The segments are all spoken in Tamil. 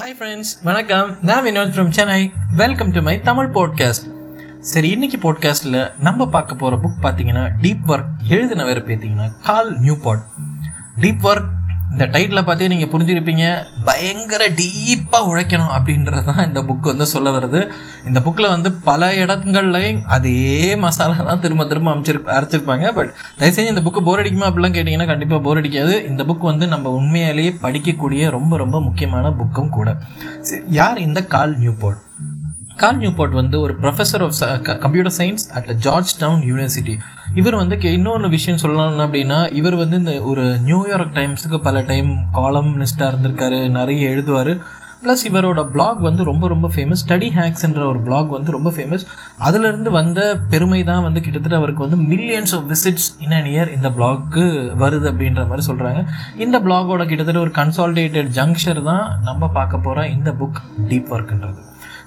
ஹாய் ஃப்ரெண்ட்ஸ் வணக்கம். நான் Vinod from Chennai welcome to my Tamil podcast சரி இன்னைக்கு பாட்காஸ்ட்டில் நம்ம பார்க்க போகிற புக் பார்த்தீங்கன்னா டீப் ஒர்க் எழுதினவர் பார்த்தீங்கன்னா Cal Newport deep work இந்த டைட்டில் பார்த்தே நீங்கள் புரிஞ்சிருப்பீங்க பயங்கர டீப்பாக உழைக்கணும் அப்படின்றது தான் இந்த புக் வந்து சொல்ல வருது. இந்த புக்கில் வந்து பல இடங்கள்லையும் அதே மசாலா தான் திரும்ப திரும்ப அமைச்சிரு அரைச்சிருப்பாங்க. பட் தயவுசெய்து இந்த புக்கு போர் அடிக்குமா அப்படிலாம் கேட்டிங்கன்னா கண்டிப்பாக போர் அடிக்காது. இந்த புக் வந்து நம்ம உண்மையாலேயே படிக்கக்கூடிய ரொம்ப ரொம்ப முக்கியமான புக்கும் கூட. சரி, யார் இந்த கால் நியூபோர்ட்? கார்ல் நியூபோர்ட் வந்து ஒரு professor of computer science at Georgetown university இவர் வந்து இன்னொன்று இன்னொரு விஷயம் சொல்லணும் அப்படின்னா இவர் வந்து இந்த ஒரு நியூயார்க் டைம்ஸுக்கு பல டைம் காலம்னிஸ்டாக இருந்திருக்காரு நிறைய எழுதுவார். ப்ளஸ் இவரோட பிளாக் வந்து ரொம்ப ரொம்ப ஃபேமஸ் ஸ்டடி ஹேக்ஸ்ன்ற ஒரு பிளாக் வந்து ரொம்ப ஃபேமஸ் அதுலேருந்து வந்த பெருமை தான் வந்து கிட்டத்தட்ட அவருக்கு வந்து millions of visits in an year இந்த பிளாக்கு வருது அப்படின்ற மாதிரி சொல்கிறாங்க இந்த பிளாகோட கிட்டத்தட்ட ஒரு கன்சால்டேட்டட் ஜங்ஷர் தான் நம்ம பார்க்க போகிற இந்த புக் டீப் ஒர்க்குன்றது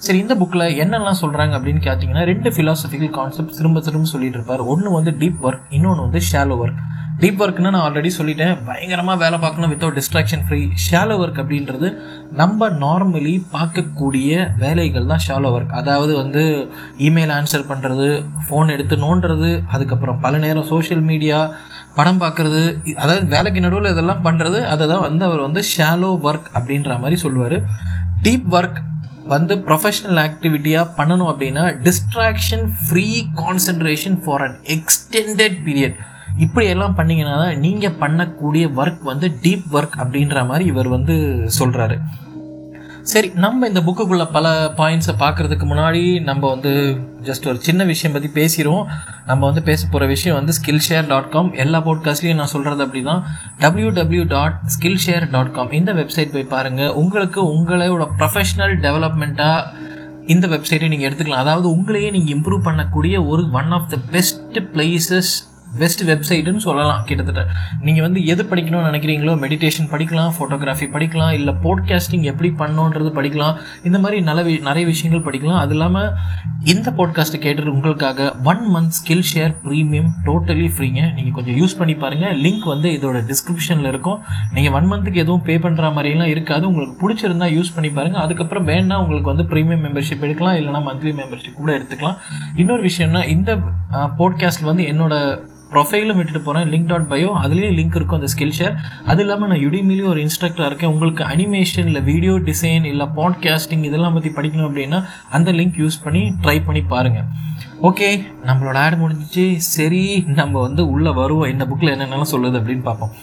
சரி இந்த புக்கில் என்னெல்லாம் சொல்கிறாங்க அப்படின்னு கேட்டிங்கன்னா ரெண்டு ஃபிலாசபிக்கல் கான்செப்ட் திரும்ப திரும்ப சொல்லிட்டு இருப்பார். ஒன்று வந்து டீப் ஒர்க் இன்னொன்று வந்து ஷாலோ ஒர்க் டீப் ஒர்க்னு நான் ஆல்ரெடி சொல்லிட்டேன் பயங்கரமாக வேலை பார்க்கணும் without distraction free shallow work அப்படின்றது நம்ம நார்மலி பார்க்கக்கூடிய வேலைகள் தான் ஷாலோ ஒர்க் அதாவது வந்து இமெயில் ஆன்சர் பண்ணுறது ஃபோன் எடுத்து நோண்டுறது அதுக்கப்புறம் பல நேரம் சோஷியல் மீடியா படம் பார்க்குறது அதாவது வேலைக்கு நடுவில் இதெல்லாம் பண்ணுறது அதை தான் வந்து அவர் வந்து ஷாலோ ஒர்க் அப்படின்ற மாதிரி சொல்லுவார். டீப் ஒர்க் வந்து ப்ரொஃபஷ்னல் ஆக்டிவிட்டியாக பண்ணணும் அப்படின்னா distraction free concentration for an extended period இப்படி எல்லாம் தான் நீங்கள் பண்ணக்கூடிய ஒர்க் வந்து டீப் ஒர்க் அப்படின்ற மாதிரி இவர் வந்து சொல்கிறாரு சரி நம்ம இந்த புக்குக்குள்ள பல பாயிண்ட்ஸை பார்க்கறதுக்கு முன்னாடி நம்ம வந்து ஜஸ்ட் ஒரு சின்ன விஷயம் பற்றி பேசிடுவோம் நம்ம வந்து பேச போகிற விஷயம் வந்து ஸ்கில் ஷேர் டாட் காம் எல்லா போட்காஸ்ட்லையும் நான் சொல்கிறது அப்படி தான் W W dot Skillshare dot com இந்த வெப்சைட் போய் பாருங்கள் உங்களுக்கு உங்களோட ப்ரொஃபஷ்னல் டெவலப்மெண்ட்டாக இந்த வெப்சைட்டை நீங்கள் எடுத்துக்கலாம். அதாவது உங்களையே நீங்கள் இம்ப்ரூவ் பண்ணக்கூடிய ஒரு one of the best places best வெப்சைட்டுன்னு சொல்லலாம் கிட்டத்தட்ட. நீங்கள் வந்து எது படிக்கணும்னு நினைக்கிறீங்களோ மெடிடேஷன் படிக்கலாம் ஃபோட்டோகிராஃபி படிக்கலாம் இல்லை போட்காஸ்டிங் எப்படி பண்ணணுன்றது படிக்கலாம் இந்த மாதிரி நல்ல வி- நிறைய விஷயங்கள் படிக்கலாம். அது இல்லாமல் இந்த பாட்காஸ்ட்டை கேட்டு உங்களுக்காக one month Skillshare premium totally ஃப்ரீங்க நீங்கள் கொஞ்சம் யூஸ் பண்ணி பாருங்கள் லிங்க் வந்து இதோட டிஸ்கிரிப்ஷனில் இருக்கும். நீங்கள் ஒன் மந்த்துக்கு எதுவும் பே பண்ணுற மாதிரிலாம் இருக்காது. உங்களுக்கு பிடிச்சிருந்தா யூஸ் பண்ணி பாருங்கள் அதுக்கப்புறம் வேணால் உங்களுக்கு வந்து ப்ரீமியம் மெம்பர்ஷிப் எடுக்கலாம். இல்லைனா மந்த்லி மெம்பர்ஷிப் கூட எடுத்துக்கலாம். இன்னொரு விஷயம்னா இந்த போட்காஸ்ட்டில் வந்து என்னோட ப்ரொஃபைலும் விட்டுட்டு போகிறேன் லிங்க் டாட் பயோ அதுலேயும் லிங்க் இருக்கும் அந்த ஸ்கில் ஷேர் அது இல்லாமல் நான் யுடிமிலையும் ஒரு இன்ஸ்ட்ரக்டராக இருக்கேன். உங்களுக்கு அனிமேஷன் இல்லை வீடியோ டிசைன் இல்லை பாட்காஸ்டிங் இதெல்லாம் பற்றி படிக்கணும் அப்படின்னா அந்த லிங்க் யூஸ் பண்ணி ட்ரை பண்ணி பாருங்கள் ஓகே நம்மளோட ஆட் முடிஞ்சிச்சு. சரி நம்ம வந்து உள்ளே வருவோம். இந்த புக்கில் என்னென்னலாம் சொல்லுது அப்படின்னு பார்ப்போம்.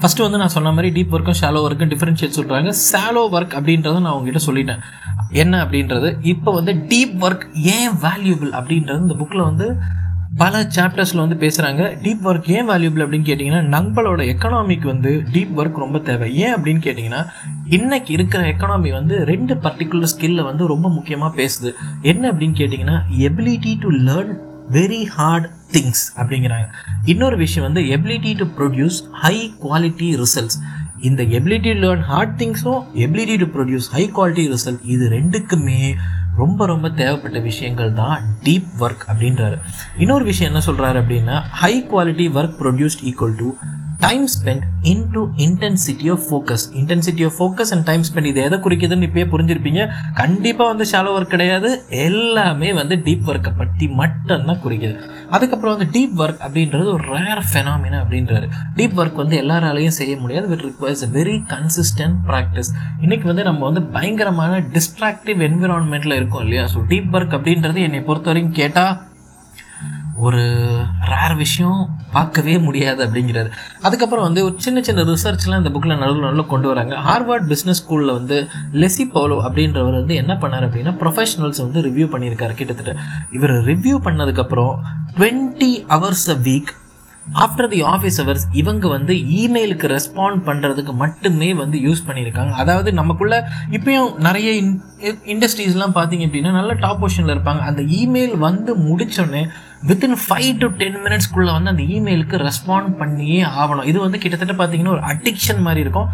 ஃபஸ்ட்டு வந்து நான் சொன்ன மாதிரி டீப் ஒர்க்கும் ஷாலோ ஒர்க்கும் டிஃப்ரென்ஷியேட் சொல்கிறாங்க ஷாலோ ஒர்க் அப்படின்றத நான் உங்ககிட்ட சொல்லிட்டேன். என்ன அப்படின்றது? இப்போ வந்து டீப் ஒர்க் ஏன் வேல்யூபிள் அப்படின்றது இந்த புக்கில் வந்து பல சாப்டர்ஸில் வந்து பேசுகிறாங்க டீப் ஒர்க் ஏன் வேல்யூபிள் அப்படின்னு கேட்டிங்கன்னா நம்மளோட எக்கனாமிக்கு வந்து டீப் ஒர்க் ரொம்ப தேவை. ஏன் அப்படின்னு கேட்டிங்கன்னா இன்றைக்கி இருக்கிற எக்கனாமி வந்து ரெண்டு பர்டிகுலர் ஸ்கில்ல வந்து ரொம்ப முக்கியமாக பேசுது. என்ன அப்படின்னு கேட்டிங்கன்னா ability to learn very hard things அப்படிங்கிறாங்க. இன்னொரு விஷயம் வந்து ability to produce high quality results இந்த ability to learn hard திங்ஸும் ability to produce high quality result இது ரெண்டுக்குமே ரொம்ப ரொம்ப தேவைப்பட்ட விஷயங்கள் தான் டீப் ஒர்க் அப்படின்றாரு. இன்னொரு விஷயம் என்ன சொல்கிறாரு அப்படின்னா high quality work produced equal to time spent into intensity of focus intensity of focus and time spent இது எதை குறிக்குதுன்னு இப்பயே புரிஞ்சிருப்பீங்க. கண்டிப்பாக வந்து ஷாலோ ஒர்க் கிடையாது. எல்லாமே வந்து டீப் ஒர்க்கை பற்றி மட்டும்தான் குறிக்குது. அதுக்கப்புறம் வந்து டீப் ஒர்க் அப்படின்றது ஒரு ரேர் ஃபெனாமினா அப்படின்றாரு. டீப் ஒர்க் வந்து எல்லாராலையும் செய்ய முடியாது. It requires a very consistent practice இன்னைக்கு வந்து நம்ம வந்து பயங்கரமான டிஸ்ட்ராக்டிவ் என்விரான்மெண்ட்டில் இருக்கோம் இல்லையா? ஸோ டீப் ஒர்க் அப்படின்றது என்னை பொறுத்த வரைக்கும் கேட்டால் ஒரு ரேர் விஷயம் பார்க்கவே முடியாது அப்படிங்கிறாரு. அதுக்கப்புறம் வந்து ஒரு சின்ன சின்ன ரிசர்ச்லாம் இந்த புக்கில் நடுவில் நடுவில் கொண்டு வராங்க. ஹார்வர்ட் பிஸ்னஸ் ஸ்கூலில் வந்து லெசி பவுலோ அப்படின்றவர் வந்து என்ன பண்ணார் அப்படின்னா ப்ரொஃபஷனல்ஸ் வந்து ரிவ்யூ பண்ணியிருக்காரு கிட்டத்தட்ட. இவர் ரிவ்யூ பண்ணதுக்கப்புறம் twenty hours a week after the office hours இவங்க வந்து இமெயிலுக்கு ரெஸ்பாண்ட் பண்ணுறதுக்கு மட்டுமே வந்து யூஸ் பண்ணியிருக்காங்க. அதாவது நமக்குள்ள இப்பயும் நிறைய இன் இண்டஸ்ட்ரீஸ்லாம் பார்த்தீங்க அப்படின்னா நல்ல டாப் பொசிஷனில் இருப்பாங்க. அந்த இமெயில் வந்து முடித்தோடனே வித்தின் ஃபைவ் டு டென் மினிட்ஸ்க்குள்ளே வந்து அந்த இமெயிலுக்கு ரெஸ்பாண்ட் பண்ணியே ஆகணும். இது வந்து கிட்டத்தட்ட பார்த்தீங்கன்னா ஒரு அடிக்ஷன் மாதிரி இருக்கும்.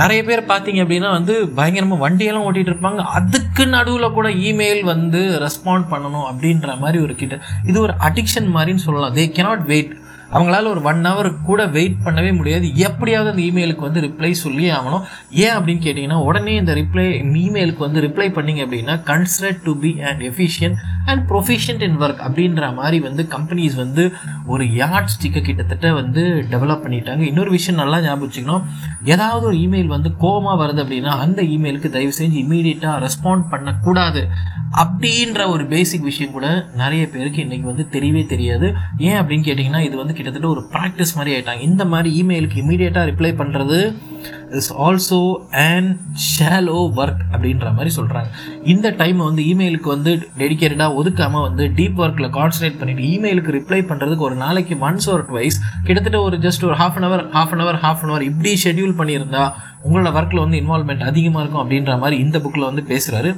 நிறைய பேர் பார்த்தீங்க அப்படின்னா வந்து பயங்கரமாக வண்டியெல்லாம் ஓட்டிகிட்டு இருப்பாங்க. அதுக்கு நடுவில் கூட இமெயில் வந்து ரெஸ்பாண்ட் பண்ணணும் அப்படின்ற மாதிரி ஒரு கிட்ட இது ஒரு அடிக்ஷன் மாதிரின்னு சொல்லலாம். தே கெனாட் வெயிட் அவங்களால ஒரு ஒன் ஹவர் கூட வெயிட் பண்ணவே முடியாது. எப்படியாவது அந்த இமெயிலுக்கு வந்து ரிப்ளை சொல்லி ஆகணும். ஏன் அப்படின்னு கேட்டிங்கன்னா உடனே இந்த ரிப்ளை இமெயிலுக்கு வந்து ரிப்ளை பண்ணிங்க அப்படின்னா consider to be and efficient and proficient in work அப்படின்ற மாதிரி வந்து கம்பெனிஸ் வந்து ஒரு யார்ட் ஸ்டிக்கை கிட்டத்தட்ட வந்து டெவலப் பண்ணிட்டாங்க. இன்னொரு விஷயம் நல்லா ஞாபகம் வச்சுக்கணும். ஏதாவது ஒரு இமெயில் வந்து கோமா வருது அப்படின்னா அந்த இமெயிலுக்கு தயவு செஞ்சு இமீடியட்டாக ரெஸ்பாண்ட் பண்ணக்கூடாது. அப்படின்ற ஒரு பேசிக் விஷயம் கூட நிறைய பேருக்கு இன்றைக்கி வந்து தெரியவே தெரியாது. ஏன் அப்படின்னு கேட்டிங்கன்னா இது வந்து கிட்டத்தட்ட ஒரு ப்ராக்டிஸ் மாதிரி ஆகிட்டாங்க இந்த மாதிரி இமெயிலுக்கு இமீடியட்டாக ரிப்ளை பண்ணுறது is also and shallow work அப்படின்ற மாதிரி சொல்கிறாங்க இந்த டைம் வந்து இமெயிலுக்கு வந்து டெடிக்கேட்டடாக ஒதுக்காமல் வந்து டீப் ஒர்க்கில் கான்சன்ட்ரேட் பண்ணிவிட்டு இமெயிலுக்கு ரிப்ளை பண்ணுறதுக்கு ஒரு நாளைக்கு ஒன்ஸ் ஒரு ட்வைஸ் கிட்டத்தட்ட ஒரு ஜஸ்ட் ஒரு half an hour half an hour half an hour இப்படி ஷெட்யூல் பண்ணியிருந்தா உங்களோட ஒர்க்கில் வந்து இன்வால்மெண்ட் அதிகமாக இருக்கும் அப்படின்ற மாதிரி இந்த புக்கில் வந்து பேசுகிறாரு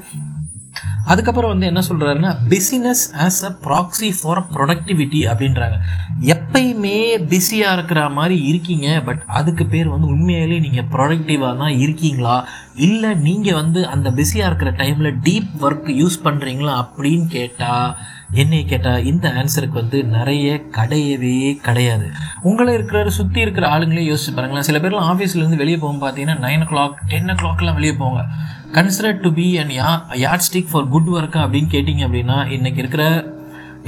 அதுக்கப்புறம் வந்து என்ன சொல்கிறாருன்னா business as a proxy for productivity அப்படின்றாங்க. எப்பயுமே பிஸியாக இருக்கிற மாதிரி இருக்கீங்க பட் அதுக்கு பேர் வந்து உண்மையிலே நீங்கள் ப்ரொடக்டிவாக தான் இருக்கீங்களா? இல்லை நீங்கள் வந்து அந்த பிஸியாக இருக்கிற டைமில் டீப் ஒர்க் யூஸ் பண்ணுறீங்களா அப்படின்னு கேட்டால் என்னை கேட்டால் இந்த ஆன்சருக்கு வந்து நிறைய கிடையவே கிடையாது. உங்களை இருக்கிற சுற்றி இருக்கிற ஆளுங்களே யோசிச்சு பாருங்களேன். சில பேர்லாம் ஆஃபீஸ்லேருந்து வெளியே போகும் பார்த்தீங்கன்னா நைன் ஓ கிளாக் டென் ஓ கிளாக்லாம் வெளியே போவாங்க. கன்சிடர் டு பி அண்ட் யா யார்ட் ஸ்டிக் ஃபார் குட் ஒர்க்கா அப்படின்னு கேட்டிங்க அப்படின்னா இன்றைக்கி இருக்கிற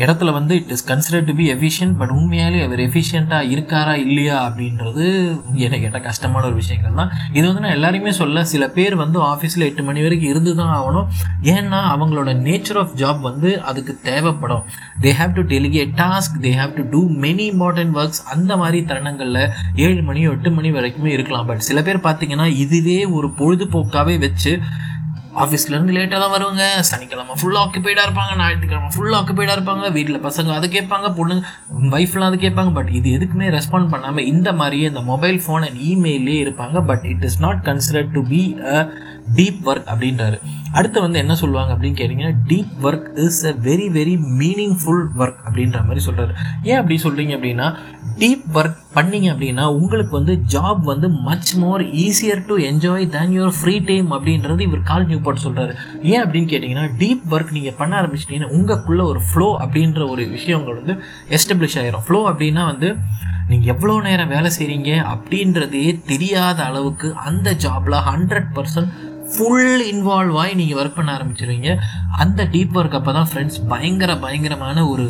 இடத்துல வந்து it is consider to be efficient but உண்மையாலே அவர் எஃபிஷியண்ட்டாக இருக்காரா இல்லையா அப்படின்றது எனக்கு கேட்டால் கஷ்டமான ஒரு விஷயங்கள் தான். இது வந்து நான் எல்லாருமே சொல்ல சில பேர் வந்து ஆஃபீஸில் எட்டு மணி வரைக்கும் இருந்து தான் ஆகணும். ஏன்னா அவங்களோட நேச்சர் ஆஃப் ஜாப் வந்து அதுக்கு தேவைப்படும். They have to delegate task they have to do many important works அந்த மாதிரி தருணங்களில் ஏழு மணி எட்டு மணி வரைக்குமே இருக்கலாம். பட் சில பேர் பார்த்தீங்கன்னா இதுவே ஒரு பொழுதுபோக்காகவே வச்சு ஆஃபீஸ்லேருந்து லேட்டாக தான் வருவாங்க. சனிக்கிழமை ஃபுல்லாக ஆக்குப்பைடாக இருப்பாங்க. ஞாயிற்றுக்கிழமை ஃபுல்லாக ஆக்குப்பைடாக இருப்பாங்க. வீட்டில் பசங்க அதை கேட்பாங்க. பொண்ணுங்க ஒய்ஃப்லாம் அது கேட்பாங்க. பட் இது எதுக்குமே ரெஸ்பாண்ட் பண்ணாமல் இந்த மாதிரியே இந்த மொபைல் ஃபோன் அண்ட் இமெயிலே இருப்பாங்க. But it is not considered to be a deep work அப்படின்றாரு. அடுத்து வந்து என்ன சொல்லுவாங்க அப்படின்னு கேட்டிங்கன்னா deep work is a very very meaningful work அப்படின்ற மாதிரி சொல்கிறாரு ஏன் அப்படி சொல்கிறீங்க அப்படின்னா டீப் ஒர்க் பண்ணீங்க அப்படின்னா உங்களுக்கு வந்து ஜாப் வந்து much more easier to enjoy than your free time அப்படின்றது இவர் கால் நியூ போட்டு சொல்கிறாரு ஏன் அப்படின்னு கேட்டிங்கன்னா டீப் ஒர்க் நீங்கள் பண்ண ஆரம்பிச்சிட்டிங்கன்னா உங்களுக்குள்ள ஒரு ஃப்ளோ அப்படின்ற ஒரு விஷயங்கள் வந்து எஸ்டப்ளிஷ் ஆகிரும் ஃப்ளோ அப்படின்னா வந்து நீங்கள் எவ்வளோ நேரம் வேலை செய்கிறீங்க அப்படின்றதே தெரியாத அளவுக்கு அந்த ஜாபில் ஹண்ட்ரட் பர்சன்ட் ஃபுல் இன்வால்வ் ஆகி நீங்கள் ஒர்க் பண்ண ஆரம்பிச்சிருவீங்க. அந்த டீப் ஒர்க் அப்போ தான் ஃப்ரெண்ட்ஸ் பயங்கர பயங்கரமான ஒரு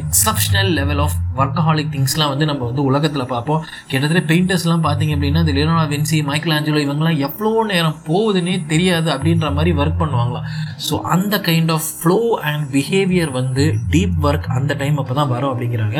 எக்ஸப்ஷனல் லெவல் ஆஃப் ஒர்க்கஹாலிக் திங்ஸ்லாம் வந்து நம்ம வந்து உலகத்தில் பார்ப்போம். கிட்டத்தட்ட பெயிண்டர்ஸ்லாம் பார்த்தீங்க அப்படின்னா அது லியோனா வென்சி மைக்கேல் ஆஞ்சலோ இவங்கெல்லாம் எவ்வளோ நேரம் போகுதுன்னே தெரியாது அப்படின்ற மாதிரி ஒர்க் பண்ணுவாங்களாம். ஸோ அந்த kind of flow and behaviour வந்து டீப் ஒர்க் அந்த டைம் அப்போ தான் வரும் அப்படிங்கிறாங்க.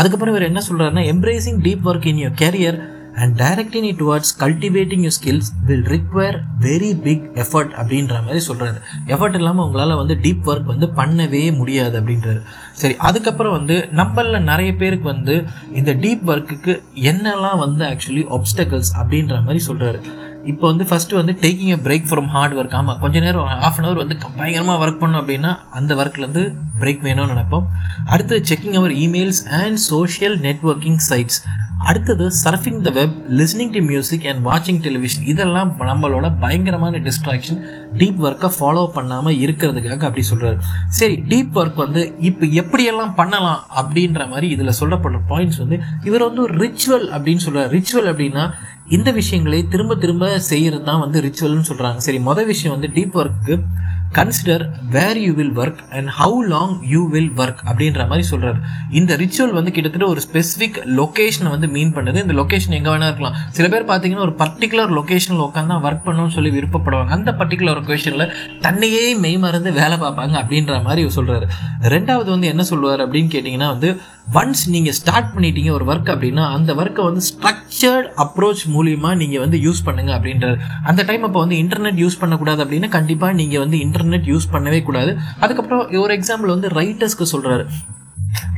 அதுக்கப்புறம் இவர் என்ன சொல்கிறாருன்னா embracing deep work in your career and directing it towards cultivating your skills will require very big effort அப்படின்ற மாதிரி சொல்கிறாரு எஃபர்ட் இல்லாமல் உங்களால் வந்து டீப் ஒர்க் வந்து பண்ணவே முடியாது அப்படின்றாரு. சரி அதுக்கப்புறம் வந்து நம்மளில் நிறைய பேருக்கு வந்து இந்த டீப் ஒர்க்குக்கு என்னெல்லாம் வந்து ஆக்சுவலி ஒப்ஸ்டக்கல்ஸ் அப்படின்ற மாதிரி சொல்கிறாரு இப்போ வந்து ஃபஸ்ட்டு வந்து taking a break from hard work ஆமாம் கொஞ்சம் நேரம் ஹாஃப் அன் ஹவர் வந்து பயங்கரமாக ஒர்க் பண்ணோம் அப்படின்னா அந்த ஒர்க்லேருந்து பிரேக் வேணும்னு நினைப்போம். அடுத்து checking our emails and social networking sites அடுத்தது surfing the web listening to music and வாட்சிங் டெலிவிஷன் இதெல்லாம் நம்மளோட பயங்கரமான டிஸ்ட்ராக்ஷன் டீப் ஒர்க்கை ஃபாலோ பண்ணாமல் இருக்கிறதுக்காக அப்படி சொல்கிறாரு சரி டீப் ஒர்க் வந்து இப்போ எப்படியெல்லாம் பண்ணலாம் அப்படின்ற மாதிரி இதில் சொல்லப்படுற பாயிண்ட்ஸ் வந்து இவர் வந்து ஒரு ரிச்சுவல் அப்படின்னு சொல்கிறார் ரிச்சுவல் அப்படின்னா இந்த விஷயங்களை திரும்ப திரும்ப செய்கிறது தான் வந்து ரிச்சுவல்னு சொல்கிறாங்க சரி மொதல் விஷயம் வந்து deep work consider where you will work and how long you will work அப்படின்ற மாதிரி சொல்கிறார் இந்த ரிச்சுவல் வந்து கிட்டத்தட்ட ஒரு ஸ்பெசிஃபிக் லொக்கேஷனை வந்து மீன் பண்ணுது. இந்த லொக்கேஷன் எங்கே வேணா இருக்கலாம். சில பேர் பார்த்தீங்கன்னா ஒரு பர்டிகுலர் லொக்கேஷனில் உட்காந்து ஒர்க் பண்ணணும்னு சொல்லி விருப்பப்படுவாங்க. அந்த பர்டிகுலர் லொக்கேஷனில் தன்னையே மெய் மறந்து வேலை பார்ப்பாங்க அப்படின்ற மாதிரி சொல்கிறாரு ரெண்டாவது வந்து என்ன சொல்லுவார் அப்படின்னு கேட்டிங்கன்னா வந்து ஒன்ஸ் நீங்கள் ஸ்டார்ட் பண்ணிட்டீங்க ஒரு ஒர்க் அப்படின்னா அந்த ஒர்க்கை வந்து ஸ்ட்ரக்சர்ட் அப்ரோச் மூலியமாக நீங்கள் வந்து யூஸ் பண்ணுங்க அப்படின்றார். அந்த டைம் அப்போ வந்து இன்டர்நெட் யூஸ் பண்ணக்கூடாது அப்படின்னா கண்டிப்பாக நீங்கள் வந்து இன்டர்நெட் யூஸ் பண்ணவே கூடாது. அதுக்கப்புறம் ஒரு எக்ஸாம்பிள் வந்து ரைட்டர்ஸ்க்கு சொல்கிறாரு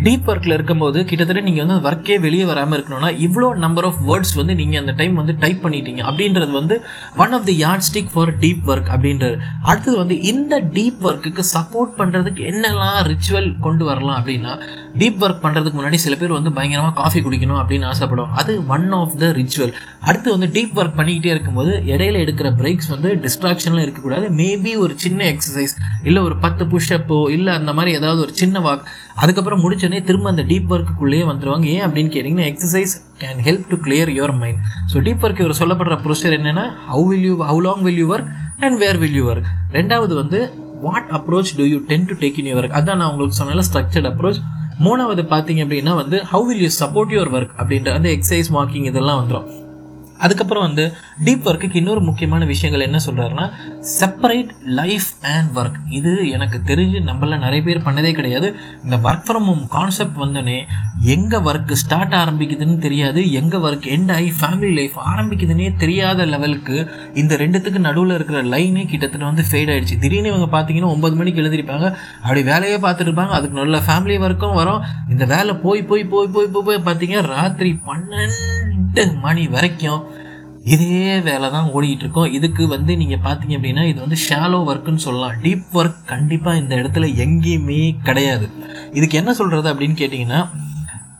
டீப் ஒர்க்கில் இருக்கும்போது கிட்டத்தட்ட நீங்கள் வந்து ஒர்க்கே வெளியே வராமல் இருக்கணும்னா இவ்வளோ நம்பர் ஆஃப் வேர்ட்ஸ் வந்து நீங்கள் அந்த டைம் வந்து டைப் பண்ணிட்டீங்க. அப்படின்றது வந்து one of the yardstick for deep work அப்படின்றது அடுத்தது வந்து இந்த டீப் ஒர்க்குக்கு சப்போர்ட் பண்ணுறதுக்கு என்னெல்லாம் ரிச்சுவல் கொண்டு வரலாம் அப்படின்னா டீப் ஒர்க் பண்ணுறதுக்கு முன்னாடி சில பேர் வந்து பயங்கரமாக காஃபி குடிக்கணும் அப்படின்னு ஆசைப்படுவாங்க. அது ஒன் ஆஃப் த ரிச்சுவல் அடுத்து வந்து டீப் ஒர்க் பண்ணிக்கிட்டே இருக்கும்போது இடையில எடுக்கிற பிரேக்ஸ் வந்து டிஸ்ட்ராக்ஷன்லாம் இருக்கக்கூடாது. மேபி ஒரு சின்ன எக்ஸசைஸ் இல்லை ஒரு பத்து புஷ்அப்போ இல்லை அந்த மாதிரி ஏதாவது ஒரு சின்ன வாக் அதுக்கப்புறம் முடிச்சோடனே திரும்ப அந்த டீப் ஒர்க்குள்ளேயே வந்துடுவாங்க ஏன் அப்படின்னு கேட்டிங்கன்னா exercise can help to clear your mind so deep work இவர் சொல்லப்படுற ப்ரொசீஜர் என்னென்னா how will you how long will you work and where will you work ரெண்டாவது வந்து what approach do you tend to take in your work அதான் நான் உங்களுக்கு சொன்னால ஸ்ட்ரக்சர்ட் அப்ரோச் மூணாவது பார்த்தீங்க அப்படின்னா வந்து how will you support your work அப்படின்ற அந்த எக்ஸசைஸ் வாக்கிங் இதெல்லாம் வந்துடும் அதுக்கப்புறம் வந்து டீப் ஒர்க்குக்கு இன்னொரு முக்கியமான விஷயங்கள் என்ன சொல்கிறாருன்னா செப்பரேட் லைஃப் அண்ட் ஒர்க் இது எனக்கு தெரிஞ்சு நம்மள நிறைய பேர் பண்ணதே கிடையாது. இந்த ஒர்க் ஃப்ரம் ஹோம் கான்செப்ட் வந்தோடனே எங்கே ஒர்க் ஸ்டார்ட் ஆரம்பிக்குதுன்னு தெரியாது. எங்கே ஒர்க் எண்ட் ஆகி ஃபேமிலி லைஃப் ஆரம்பிக்குதுன்னே தெரியாத லெவலுக்கு இந்த ரெண்டுத்துக்கு நடுவில் இருக்கிற லைனே கிட்டத்தட்ட வந்து ஃபேட் ஆகிடுச்சு திடீர்னு இவங்க பார்த்தீங்கன்னா ஒன்பது மணிக்கு எழுதிருப்பாங்க அப்படி வேலையே பார்த்துட்டு இருப்பாங்க. அதுக்கு நல்ல ஃபேமிலி ஒர்க்கும் வரும். இந்த வேலை போய் போய் போய் போய் போய் போய் பார்த்தீங்கன்னா ராத்திரி பன்னெண்டு மணி வரைக்கும் இதே வேலை தான் ஓடிக்கிட்டு இருக்கோம் இதுக்கு வந்து நீங்கள் பார்த்தீங்க அப்படின்னா இது வந்து ஷாலோ ஒர்க்குன்னு சொல்லலாம். டீப் ஒர்க் கண்டிப்பாக இந்த இடத்துல எங்கேயுமே கிடையாது. இதுக்கு என்ன சொல்கிறது அப்படின்னு கேட்டிங்கன்னா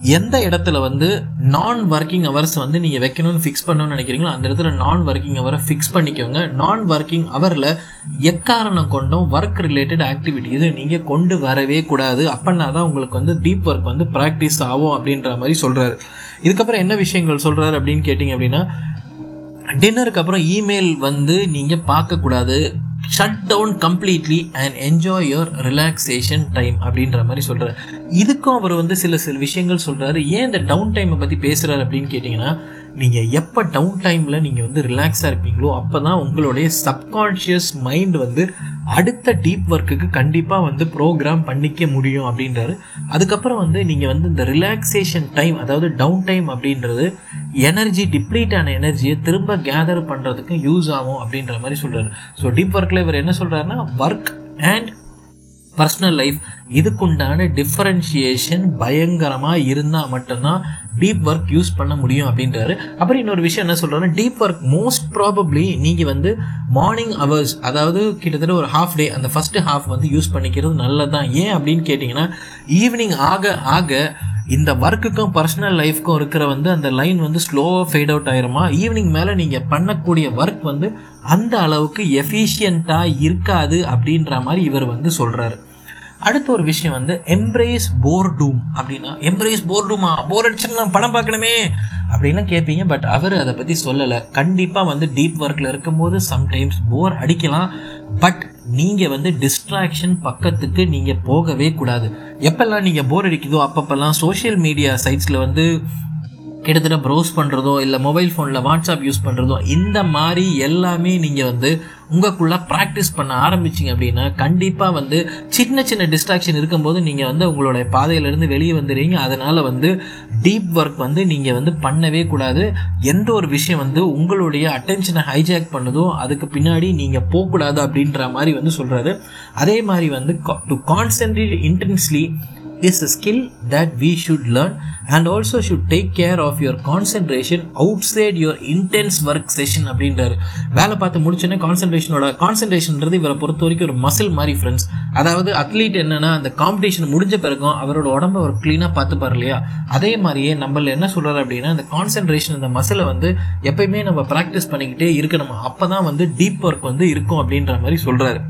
எந்த இடத்துல வந்து நான் ஒர்க்கிங் ஹவர்ஸ் வந்து நீங்கள் வைக்கணும்னு ஃபிக்ஸ் பண்ணணும்னு நினைக்கிறீங்களோ அந்த இடத்துல நான் ஒர்க்கிங் ஹவரை ஃபிக்ஸ் பண்ணிக்கோங்க. நான் ஒர்க்கிங் ஹவரில் எக்காரணம் கொண்டும் ஒர்க் ரிலேட்டட் ஆக்டிவிட்டி இது நீங்கள் கொண்டு வரவே கூடாது. அப்படின்னா தான் உங்களுக்கு வந்து டீப் ஒர்க் வந்து ப்ராக்டிஸ் ஆகும் அப்படின்ற மாதிரி சொல்கிறாரு இதுக்கப்புறம் என்ன விஷயங்கள் சொல்கிறாரு அப்படின்னு கேட்டிங்க அப்படின்னா டின்னருக்கு அப்புறம் இமெயில் வந்து நீங்கள் பார்க்கக்கூடாது. Shut down completely and enjoy your relaxation time அப்படின்ற மாதிரி சொல்கிறார் இதுக்கும் அவர் வந்து சில சில விஷயங்கள் சொல்கிறாரு ஏன் இந்த டவுன் டைமை பற்றி பேசுகிறாரு அப்படின்னு கேட்டிங்கன்னா நீங்கள் எப்போ டவுன் டைமில் நீங்கள் வந்து ரிலாக்ஸாக இருப்பீங்களோ அப்போ தான் உங்களுடைய சப்கான்ஷியஸ் மைண்ட் வந்து அடுத்த டீப் ஒர்க்குக்கு கண்டிப்பாக வந்து ப்ரோக்ராம் பண்ணிக்க முடியும் அப்படின்றாரு. அதுக்கப்புறம் வந்து நீங்கள் வந்து இந்த ரிலாக்ஸேஷன் டைம் அதாவது டவுன் டைம் அப்படின்றது எனர்ஜி டிப்ளீட் ஆன எனர்ஜியை திரும்ப கேதர் பண்ணுறதுக்கு யூஸ் ஆகும் அப்படின்ற மாதிரி சொல்கிறாரு ஸோ டீப் ஒர்க்கில் இவர் என்ன சொல்கிறாருன்னா ஒர்க் அண்ட் பர்சனல் லைஃப் இதுக்குண்டான டிஃப்ரென்ஷியேஷன் பயங்கரமாக இருந்தால் மட்டும்தான் டீப் ஒர்க் யூஸ் பண்ண முடியும் அப்படின்றாரு. அப்புறம் இன்னொரு விஷயம் என்ன சொல்கிறாரு டீப் ஒர்க் மோஸ்ட் ப்ராபப்ளி நீங்கள் வந்து மார்னிங் ஹவர்ஸ் அதாவது கிட்டத்தட்ட ஒரு ஹாஃப் டே அந்த ஃபஸ்ட்டு ஹாஃப் வந்து யூஸ் பண்ணிக்கிறது நல்லது தான் ஏன் அப்படின்னு கேட்டிங்கன்னா ஈவினிங் ஆக ஆக இந்த ஒர்க்குக்கும் பர்சனல் லைஃப்க்கும் இருக்கிற வந்து அந்த லைன் வந்து ஸ்லோவாக ஃபேட் அவுட் ஆயிருமா? ஈவினிங் மேலே நீங்கள் பண்ணக்கூடிய ஒர்க் வந்து அந்த அளவுக்கு எஃபிஷியண்ட்டாக இருக்காது அப்படின்ற மாதிரி இவர் வந்து சொல்கிறாரு அடுத்த ஒரு விஷயம் வந்து எம்ப்ரேஸ் போர்டூம் அப்படின்னா எம்ப்ரேஸ் போர்டூமா போர் அடிச்சுட்டு நான் படம் பார்க்கணுமே? அப்படின்னு கேட்பீங்க. பட் அவர் அதை பற்றி சொல்லலை. கண்டிப்பாக வந்து டீப் ஒர்க்கில் இருக்கும்போது சம்டைம்ஸ் போர் அடிக்கலாம். பட் நீங்கள் வந்து டிஸ்ட்ராக்ஷன் பக்கத்துக்கு நீங்கள் போகவே கூடாது. எப்பெல்லாம் நீங்கள் போர் அடிக்குதோ அப்பப்பெல்லாம் சோஷியல் மீடியா சைட்ஸில் வந்து கிட்டத்தட்ட ப்ரௌஸ் பண்ணுறதோ இல்லை மொபைல் ஃபோனில் வாட்ஸ்அப் யூஸ் பண்ணுறதோ இந்த மாதிரி எல்லாமே நீங்கள் வந்து உங்களுக்குள்ளே ப்ராக்டிஸ் பண்ண ஆரம்பிச்சிங்க அப்படின்னா கண்டிப்பாக வந்து சின்ன சின்ன டிஸ்ட்ராக்ஷன் இருக்கும்போது நீங்கள் வந்து உங்களுடைய பாதையிலேருந்து வெளியே வந்துடுவீங்க அதனால் வந்து டீப் ஒர்க் வந்து நீங்கள் வந்து பண்ணவே கூடாது. எந்த ஒரு விஷயம் வந்து உங்களுடைய அட்டென்ஷனை ஹைஜாக் பண்ணுதோ அதுக்கு பின்னாடி நீங்கள் போகக்கூடாது அப்படின்ற மாதிரி வந்து சொல்கிறாரு அதே மாதிரி வந்து to concentrate intensely is a skill that we should learn also should take care of your your outside your intense work session அப்படின்றாரு. வேலை பார்த்து முடிச்சோன்னே கான்சன்ட்ரேஷனோட கான்சன்ட்ரேஷன்ன்றது இவரை பொறுத்த வரைக்கும் ஒரு மசில் மாதிரி ஃப்ரெண்ட்ஸ் அதாவது அத்லீட் என்னன்னா அந்த காம்படிஷன் முடிஞ்ச பிறகும் அவரோட உடம்ப அவர் க்ளீனாக பார்த்துப்பார் இல்லையா? அதே மாதிரியே நம்மள என்ன சொல்கிறாரு அப்படின்னா அந்த கான்சன்ட்ரேஷன் இந்த மசிலை வந்து எப்பயுமே நம்ம ப்ராக்டிஸ் பண்ணிக்கிட்டே இருக்கணும். அப்போ தான் வந்து டீப் ஒர்க் வந்து இருக்கும் அப்படின்ற மாதிரி சொல்கிறாரு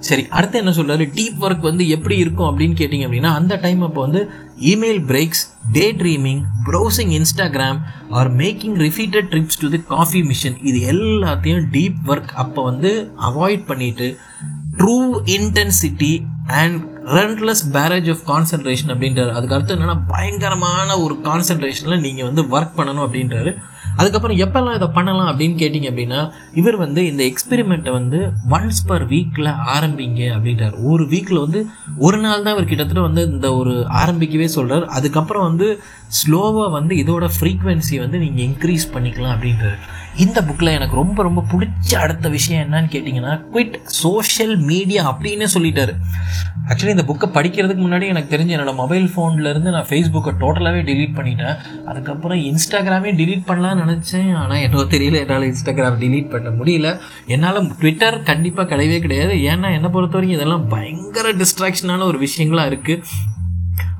சரி அடுத்து என்ன சொல்கிறாரு டீப் ஒர்க் வந்து எப்படி இருக்கும் அப்படின்னு கேட்டிங்க அப்படின்னா அந்த டைம் அப்போ வந்து email breaks daydreaming browsing Instagram or making repeated trips to the coffee machine இது எல்லாத்தையும் டீப் ஒர்க் அப்போ வந்து அவாய்ட் பண்ணிட்டு true intensity and relentless barrage of concentration அப்படின்றாரு. அதுக்கு அர்த்தம் என்னென்னா பயங்கரமான ஒரு கான்சன்ட்ரேஷனில் நீங்கள் வந்து ஒர்க் பண்ணணும் அப்படின்றாரு. அதுக்கப்புறம் எப்போல்லாம் இதை பண்ணலாம் அப்படின்னு கேட்டிங்க அப்படின்னா இவர் வந்து இந்த எக்ஸ்பெரிமெண்ட்டை வந்து ஒன்ஸ் பர் வீக்கில் ஆரம்பிங்க அப்படின்றார். ஒரு வீக்கில் வந்து ஒரு நாள் தான் இவர் கிட்டத்தட்ட வந்து இந்த ஒரு ஆரம்பிக்கவே சொல்கிறார் அதுக்கப்புறம் வந்து ஸ்லோவாக வந்து இதோட ஃப்ரீக்வன்சி வந்து நீங்கள் இன்க்ரீஸ் பண்ணிக்கலாம் அப்படின்றது. இந்த புக்கில் எனக்கு ரொம்ப ரொம்ப பிடிச்ச அடுத்த விஷயம் என்னன்னு கேட்டிங்கன்னா குவிட் சோஷியல் மீடியா அப்படின்னே சொல்லிட்டாரு. ஆக்சுவலி இந்த புக்கை படிக்கிறதுக்கு முன்னாடி எனக்கு தெரிஞ்ச என்னோடய மொபைல் ஃபோன்லேருந்து நான் ஃபேஸ்புக்கை டோட்டலாகவே டிலீட் பண்ணிட்டேன். அதுக்கப்புறம் இன்ஸ்டாகிராமே டிலீட் பண்ணலாம்னு நினச்சேன். ஆனால் என்னோ தெரியல என்னால் இன்ஸ்டாகிராம் டிலீட் பண்ண முடியல. என்னால் ட்விட்டர் கண்டிப்பாக கிடையவே கிடையாது. ஏன்னா என்னை பொறுத்த வரைக்கும் இதெல்லாம் பயங்கர டிஸ்ட்ராக்ஷனான ஒரு விஷயங்களாக இருக்குது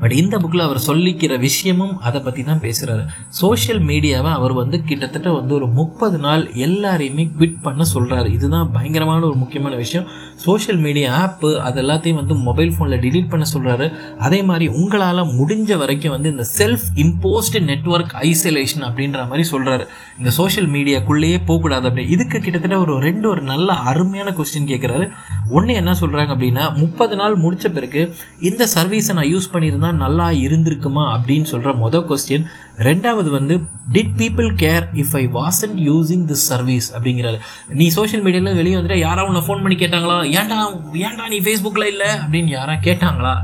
பட் இந்த புக்கில் அவர் சொல்லிக்கிற விஷயமும் அதை பற்றி தான் பேசுகிறாரு சோஷியல் மீடியாவை அவர் வந்து கிட்டத்தட்ட வந்து ஒரு முப்பது நாள் எல்லாரையுமே குவிட் பண்ண சொல்கிறாரு இதுதான் பயங்கரமான ஒரு முக்கியமான விஷயம். சோஷியல் மீடியா ஆப்பு அது எல்லாத்தையும் வந்து மொபைல் ஃபோனில் டிலீட் பண்ண சொல்கிறாரு அதே மாதிரி உங்களால் முடிஞ்ச வரைக்கும் வந்து இந்த செல்ஃப் இம்போஸ்டு நெட்ஒர்க் ஐசோலேஷன் அப்படின்ற மாதிரி சொல்கிறாரு இந்த சோஷியல் மீடியாக்குள்ளேயே போகக்கூடாது அப்படி. இதுக்கு கிட்டத்தட்ட ஒரு ரெண்டு ஒரு நல்ல அருமையான கொஸ்டின் கேட்குறாரு ஒன்று என்ன சொல்கிறாங்க அப்படின்னா முப்பது நாள் முடித்த பிறகு இந்த சர்வீஸை நான் யூஸ் பண்ணியிருந்தா நல்லா இருந்திருக்குமா அப்படின்னு சொல்கிற மொதல் கொஸ்டின் ரெண்டாவது வந்து did people care if I wasn't using this service அப்படிங்கிறாரு. நீ சோஷியல் மீடியாவில் வெளியே வந்துட்டு யாராவது உன்னை ஃபோன் பண்ணி கேட்டாங்களா? ஏன்டா ஏன்டா நீ ஃபேஸ்புக்கில் இல்லை? அப்படின்னு யாரா கேட்டாங்களா?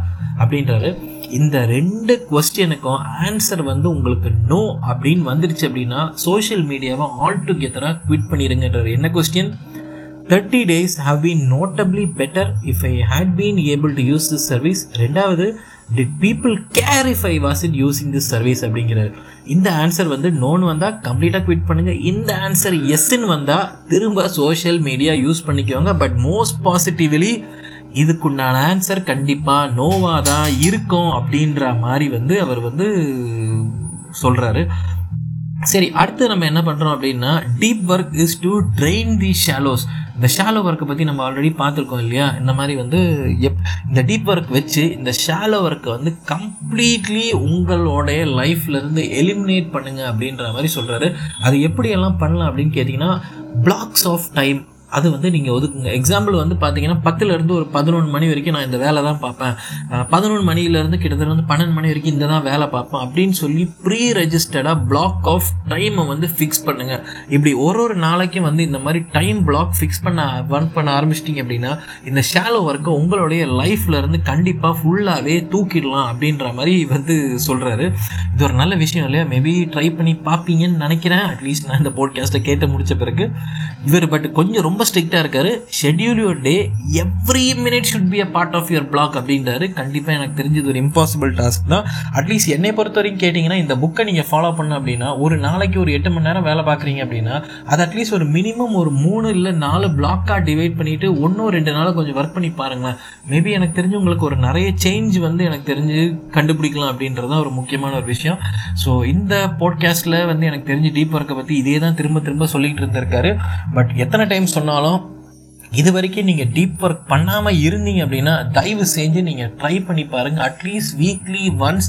அப்படின்றாரு. இந்த ரெண்டு கொஸ்டினுக்கும் ஆன்சர் வந்து உங்களுக்கு நோ அப்படின்னு வந்துருச்சு அப்படின்னா சோஷியல் மீடியாவை ஆல் டுகெதராக குவிட் பண்ணிடுங்கன்றார் என்ன question thirty days have been notably better if I had been able to use this service ரெண்டாவது did people care if I was it using this service அப்படிங்கிறாரு இந்த ஆன்சர் வந்து நோன் வந்தால் கம்ப்ளீட்டாக குவிட் பண்ணுங்கள் இந்த ஆன்சர் எஸ்ன்னு வந்தால் திரும்ப சோஷியல் மீடியா யூஸ் பண்ணிக்கோங்க. பட் மோஸ்ட் பாசிட்டிவ்லி இதுக்குண்டான ஆன்சர் கண்டிப்பாக நோவாக தான் இருக்கும் அப்படின்ற மாதிரி வந்து அவர் வந்து சொல்கிறாரு சரி அடுத்து நம்ம என்ன பண்ணுறோம் அப்படின்னா deep work is to train the shallows இந்த ஷாலோ ஒர்க்கை பற்றி நம்ம ஆல்ரெடி பார்த்துருக்கோம் இல்லையா? இந்த மாதிரி வந்து எப் இந்த டீப் ஒர்க் வச்சு இந்த ஷாலோ ஒர்க்கை வந்து கம்ப்ளீட்லி உங்களுடைய லைஃப்லேருந்து எலிமினேட் பண்ணுங்கள் அப்படின்ற மாதிரி சொல்கிறாரு அது எப்படியெல்லாம் பண்ணலாம் அப்படின்னு கேட்டிங்கன்னா பிளாக்ஸ் ஆஃப் டைம் அது வந்து நீங்கள் ஒதுக்குங்க. எக்ஸாம்பிள் வந்து பார்த்தீங்கன்னா பத்துலேருந்து ஒரு பதினொன்று மணி வரைக்கும் நான் இந்த வேலை தான் பார்ப்பேன். பதினொன்று மணிலேருந்து கிட்டத்தட்ட வந்து பன்னெண்டு மணி வரைக்கும் இந்த தான் வேலை பார்ப்பேன் அப்படின்னு சொல்லி ப்ரீ ரெஜிஸ்டர்டாக பிளாக் ஆஃப் டைமை வந்து ஃபிக்ஸ் பண்ணுங்கள் இப்படி ஒரு ஒரு நாளைக்கும் வந்து இந்த மாதிரி டைம் பிளாக் ஃபிக்ஸ் பண்ண ஒர்க் பண்ண ஆரம்பிச்சிட்டிங்க அப்படின்னா இந்த ஷாலோ ஒர்க்கை உங்களுடைய லைஃப்லேருந்து கண்டிப்பாக ஃபுல்லாகவே தூக்கிடலாம் அப்படின்ற மாதிரி வந்து சொல்கிறாரு இது ஒரு நல்ல விஷயம் இல்லையா? மேபி ட்ரை பண்ணி பார்ப்பீங்கன்னு நினைக்கிறேன். அட்லீஸ்ட் நான் இந்த போட்காஸ்ட்டை கேட்டு முடிச்ச பிறகு. இவர் பட் கொஞ்சம் ரொம்ப ஸ்ட்ரிக்டாக இருக்காரு. Schedule your day every minute should be a part of your block அப்படின்றாரு. கண்டிப்பாக எனக்கு தெரிஞ்சது ஒரு இம்பாசிபிள் டாஸ்க் தான். அட்லீஸ்ட் என்னை பொறுத்த வரைக்கும் கேட்டிங்கன்னா இந்த புக்கை நீங்கள் ஃபாலோ பண்ண அப்படின்னா ஒரு நாளைக்கு ஒரு எட்டு மணி நேரம் வேலை பார்க்குறீங்க அப்படின்னா அது அட்லீஸ்ட் ஒரு மினிமம் ஒரு மூணு இல்லை நாலு பிளாக்காக டிவைட் பண்ணிவிட்டு ஒன்றும் ரெண்டு நாள் கொஞ்சம் ஒர்க் பண்ணி பாருங்களேன். மேபி எனக்கு தெரிஞ்சு உங்களுக்கு ஒரு நிறைய சேஞ்ச் வந்து எனக்கு தெரிஞ்சு கண்டுபிடிக்கலாம் அப்படின்றது தான் ஒரு முக்கியமான ஒரு விஷயம். ஸோ இந்த போட்காஸ்ட்டில் வந்து எனக்கு தெரிஞ்சு டீப் ஒர்க்கை பற்றி இதே தான் திரும்ப திரும்ப சொல்லிகிட்டு இருந்திருக்காரு. பட் எத்தனை டைம் சொன்னாலும் இது வரைக்கும் நீங்கள் டீப் ஒர்க் பண்ணாமல் இருந்தீங்க அப்படின்னா தயவு செஞ்சு நீங்கள் ட்ரை பண்ணி பாருங்கள் at least weekly once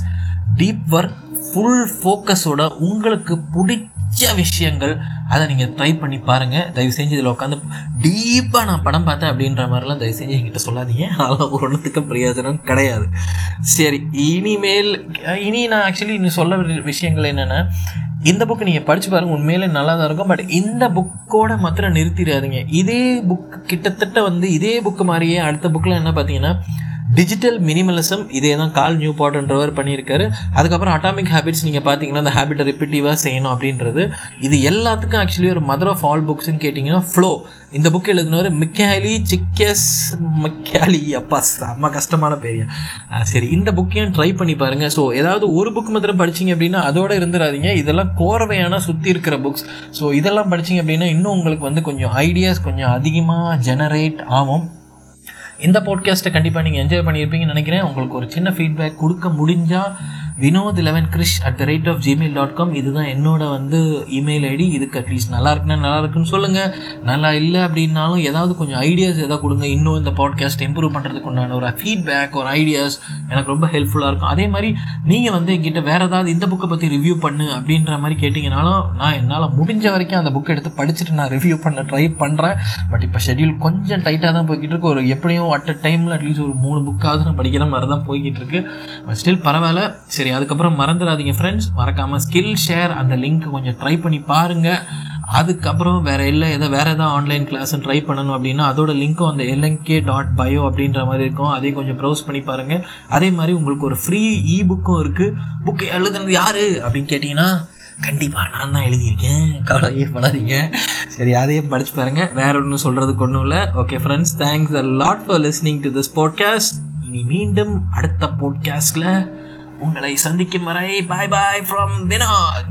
deep work full ஃபோக்கஸோட உங்களுக்கு பிடிச்ச விஷயங்கள் அதை நீங்கள் ட்ரை பண்ணி பாருங்கள் தயவு செஞ்சு இதில் உட்காந்து டீப்பாக நான் படம் பார்த்தேன் அப்படின்ற மாதிரிலாம் தயவு செஞ்சு என்கிட்ட சொல்லாதீங்க. அதெல்லாம் ஒரு ஒன்றுத்துக்கும் பிரயோஜனம் கிடையாது. சரி இனிமேல் இனி நான் ஆக்சுவலி இன்னும் சொல்ல விஷயங்கள் என்னென்னா இந்த புக்கு நீங்கள் படித்து பாருங்கள் உண்மையிலே நல்லா தான் இருக்கும். பட் இந்த புக்கோட மாத்திரம் நிறுத்திடாதீங்க. இதே புக் கிட்டத்தட்ட வந்து இதே புக்கு மாதிரியே அடுத்த புக்கில் என்ன பார்த்தீங்கன்னா டிஜிட்டல் மினிமலிசம் இதே தான் கால் நியூ பாட்ன்றவர் பண்ணியிருக்காரு. அதுக்கப்புறம் அட்டாமிக் ஹேபிட்ஸ் நீங்கள் பார்த்தீங்கன்னா அந்த ஹேபிட்டை ரிப்பீட்டிவாக செய்யணும் அப்படின்றது. இது எல்லாத்துக்கும் ஆக்சுவலி ஒரு மதர் ஆஃப் ஆல் புக்ஸ்ன்னு கேட்டிங்கன்னா ஃப்ளோ இந்த புக் எழுதினவர் மிக்காலி சிக்கஸ் மிக்காலி. அப்பா செம்ம கஷ்டமான பேரியா சரி இந்த புக்கையும் ட்ரை பண்ணி பாருங்கள் ஸோ ஏதாவது ஒரு புக் மாத்திரம் படிச்சிங்க அப்படின்னா அதோட இருந்துடாதீங்க இதெல்லாம் கோரவையான சுற்றி இருக்கிற புக்ஸ் ஸோ இதெல்லாம் படிச்சிங்க அப்படின்னா இன்னும் உங்களுக்கு வந்து கொஞ்சம் ஐடியாஸ் கொஞ்சம் அதிகமாக ஜெனரேட் ஆகும். இந்த பாட்காஸ்ட்டை கண்டிப்பாக நீங்கள் என்ஜாய் பண்ணியிருப்பீங்கன்னு நினைக்கிறேன். உங்களுக்கு ஒரு சின்ன ஃபீட்பேக் கொடுக்க முடிஞ்சால் Vinod eleven Krish at the rate of Gmail dot com இதுதான் என்னோட வந்து இமெயில் ஐடி இதுக்கு அட்லீஸ்ட் நல்லா இருக்குன்னா நல்லா இருக்குன்னு சொல்லுங்கள் நல்லா இல்லை அப்படின்னாலும் ஏதாவது கொஞ்சம் ஐடியாஸ் எதாவது கொடுங்க. இன்னும் இந்த பாட்காஸ்ட் இம்ப்ரூவ் பண்ணுறதுக்கு உண்டான ஒரு ஃபீட்பேக் ஒரு ஐடியாஸ் எனக்கு ரொம்ப ஹெல்ப்ஃபுல்லாக இருக்கும். அதே மாதிரி நீங்கள் வந்து என்கிட்ட வேறு ஏதாவது இந்த புக்கை பற்றி ரிவ்யூ பண்ணு அப்படின்ற மாதிரி கேட்டிங்கனாலும் நான் என்னால் முடிஞ்ச வரைக்கும் அந்த புக்கை எடுத்து படிச்சுட்டு நான் ரிவ்யூ பண்ண ட்ரை பண்ணுறேன் பட் இப்போ ஷெட்யூல் கொஞ்சம் டைட்டாக தான் போய்கிட்டு இருக்கு. ஒரு எப்படியும் அட் அ டைமில் அட்லீஸ்ட் ஒரு மூணு புக்காவது நான் படிக்கிற மாதிரி தான் போய்கிட்டு இருக்கு. ஸ்டில் பரவாயில்ல. சரி சரி அதுக்கப்புறம் மறந்துடாதீங்க ஃப்ரெண்ட்ஸ் மறக்காமல் ஸ்கில் ஷேர் அந்த லிங்க் கொஞ்சம் ட்ரை பண்ணி பாருங்கள் அதுக்கப்புறம் வேறு இல்லை ஏதோ வேறு எதாவது ஆன்லைன் கிளாஸ் ட்ரை பண்ணணும் அப்படின்னா அதோட லிங்க்கும் அந்த எல்என்கே டாட் பயோ அப்படின்ற மாதிரி இருக்கும். அதையும் கொஞ்சம் ப்ரௌஸ் பண்ணி பாருங்கள் அதே மாதிரி உங்களுக்கு ஒரு ஃப்ரீ இ புக்கும் இருக்குது புக் எழுதுனது யார்? அப்படின்னு கேட்டிங்கன்னா கண்டிப்பாக நான் தான் எழுதியிருக்கேன். கவலையே பண்ணாதீங்க சரி அதையும் படிச்சு பாருங்கள் வேற ஒன்றும் சொல்கிறதுக்கு ஒன்றும் இல்லை. Okay friends thanks a lot for listening to this podcast இனி மீண்டும் அடுத்த பாட்காஸ்டில் உங்களை சந்திக்கும் வரை பாய் பாய் ஃப்ரம் வினாத்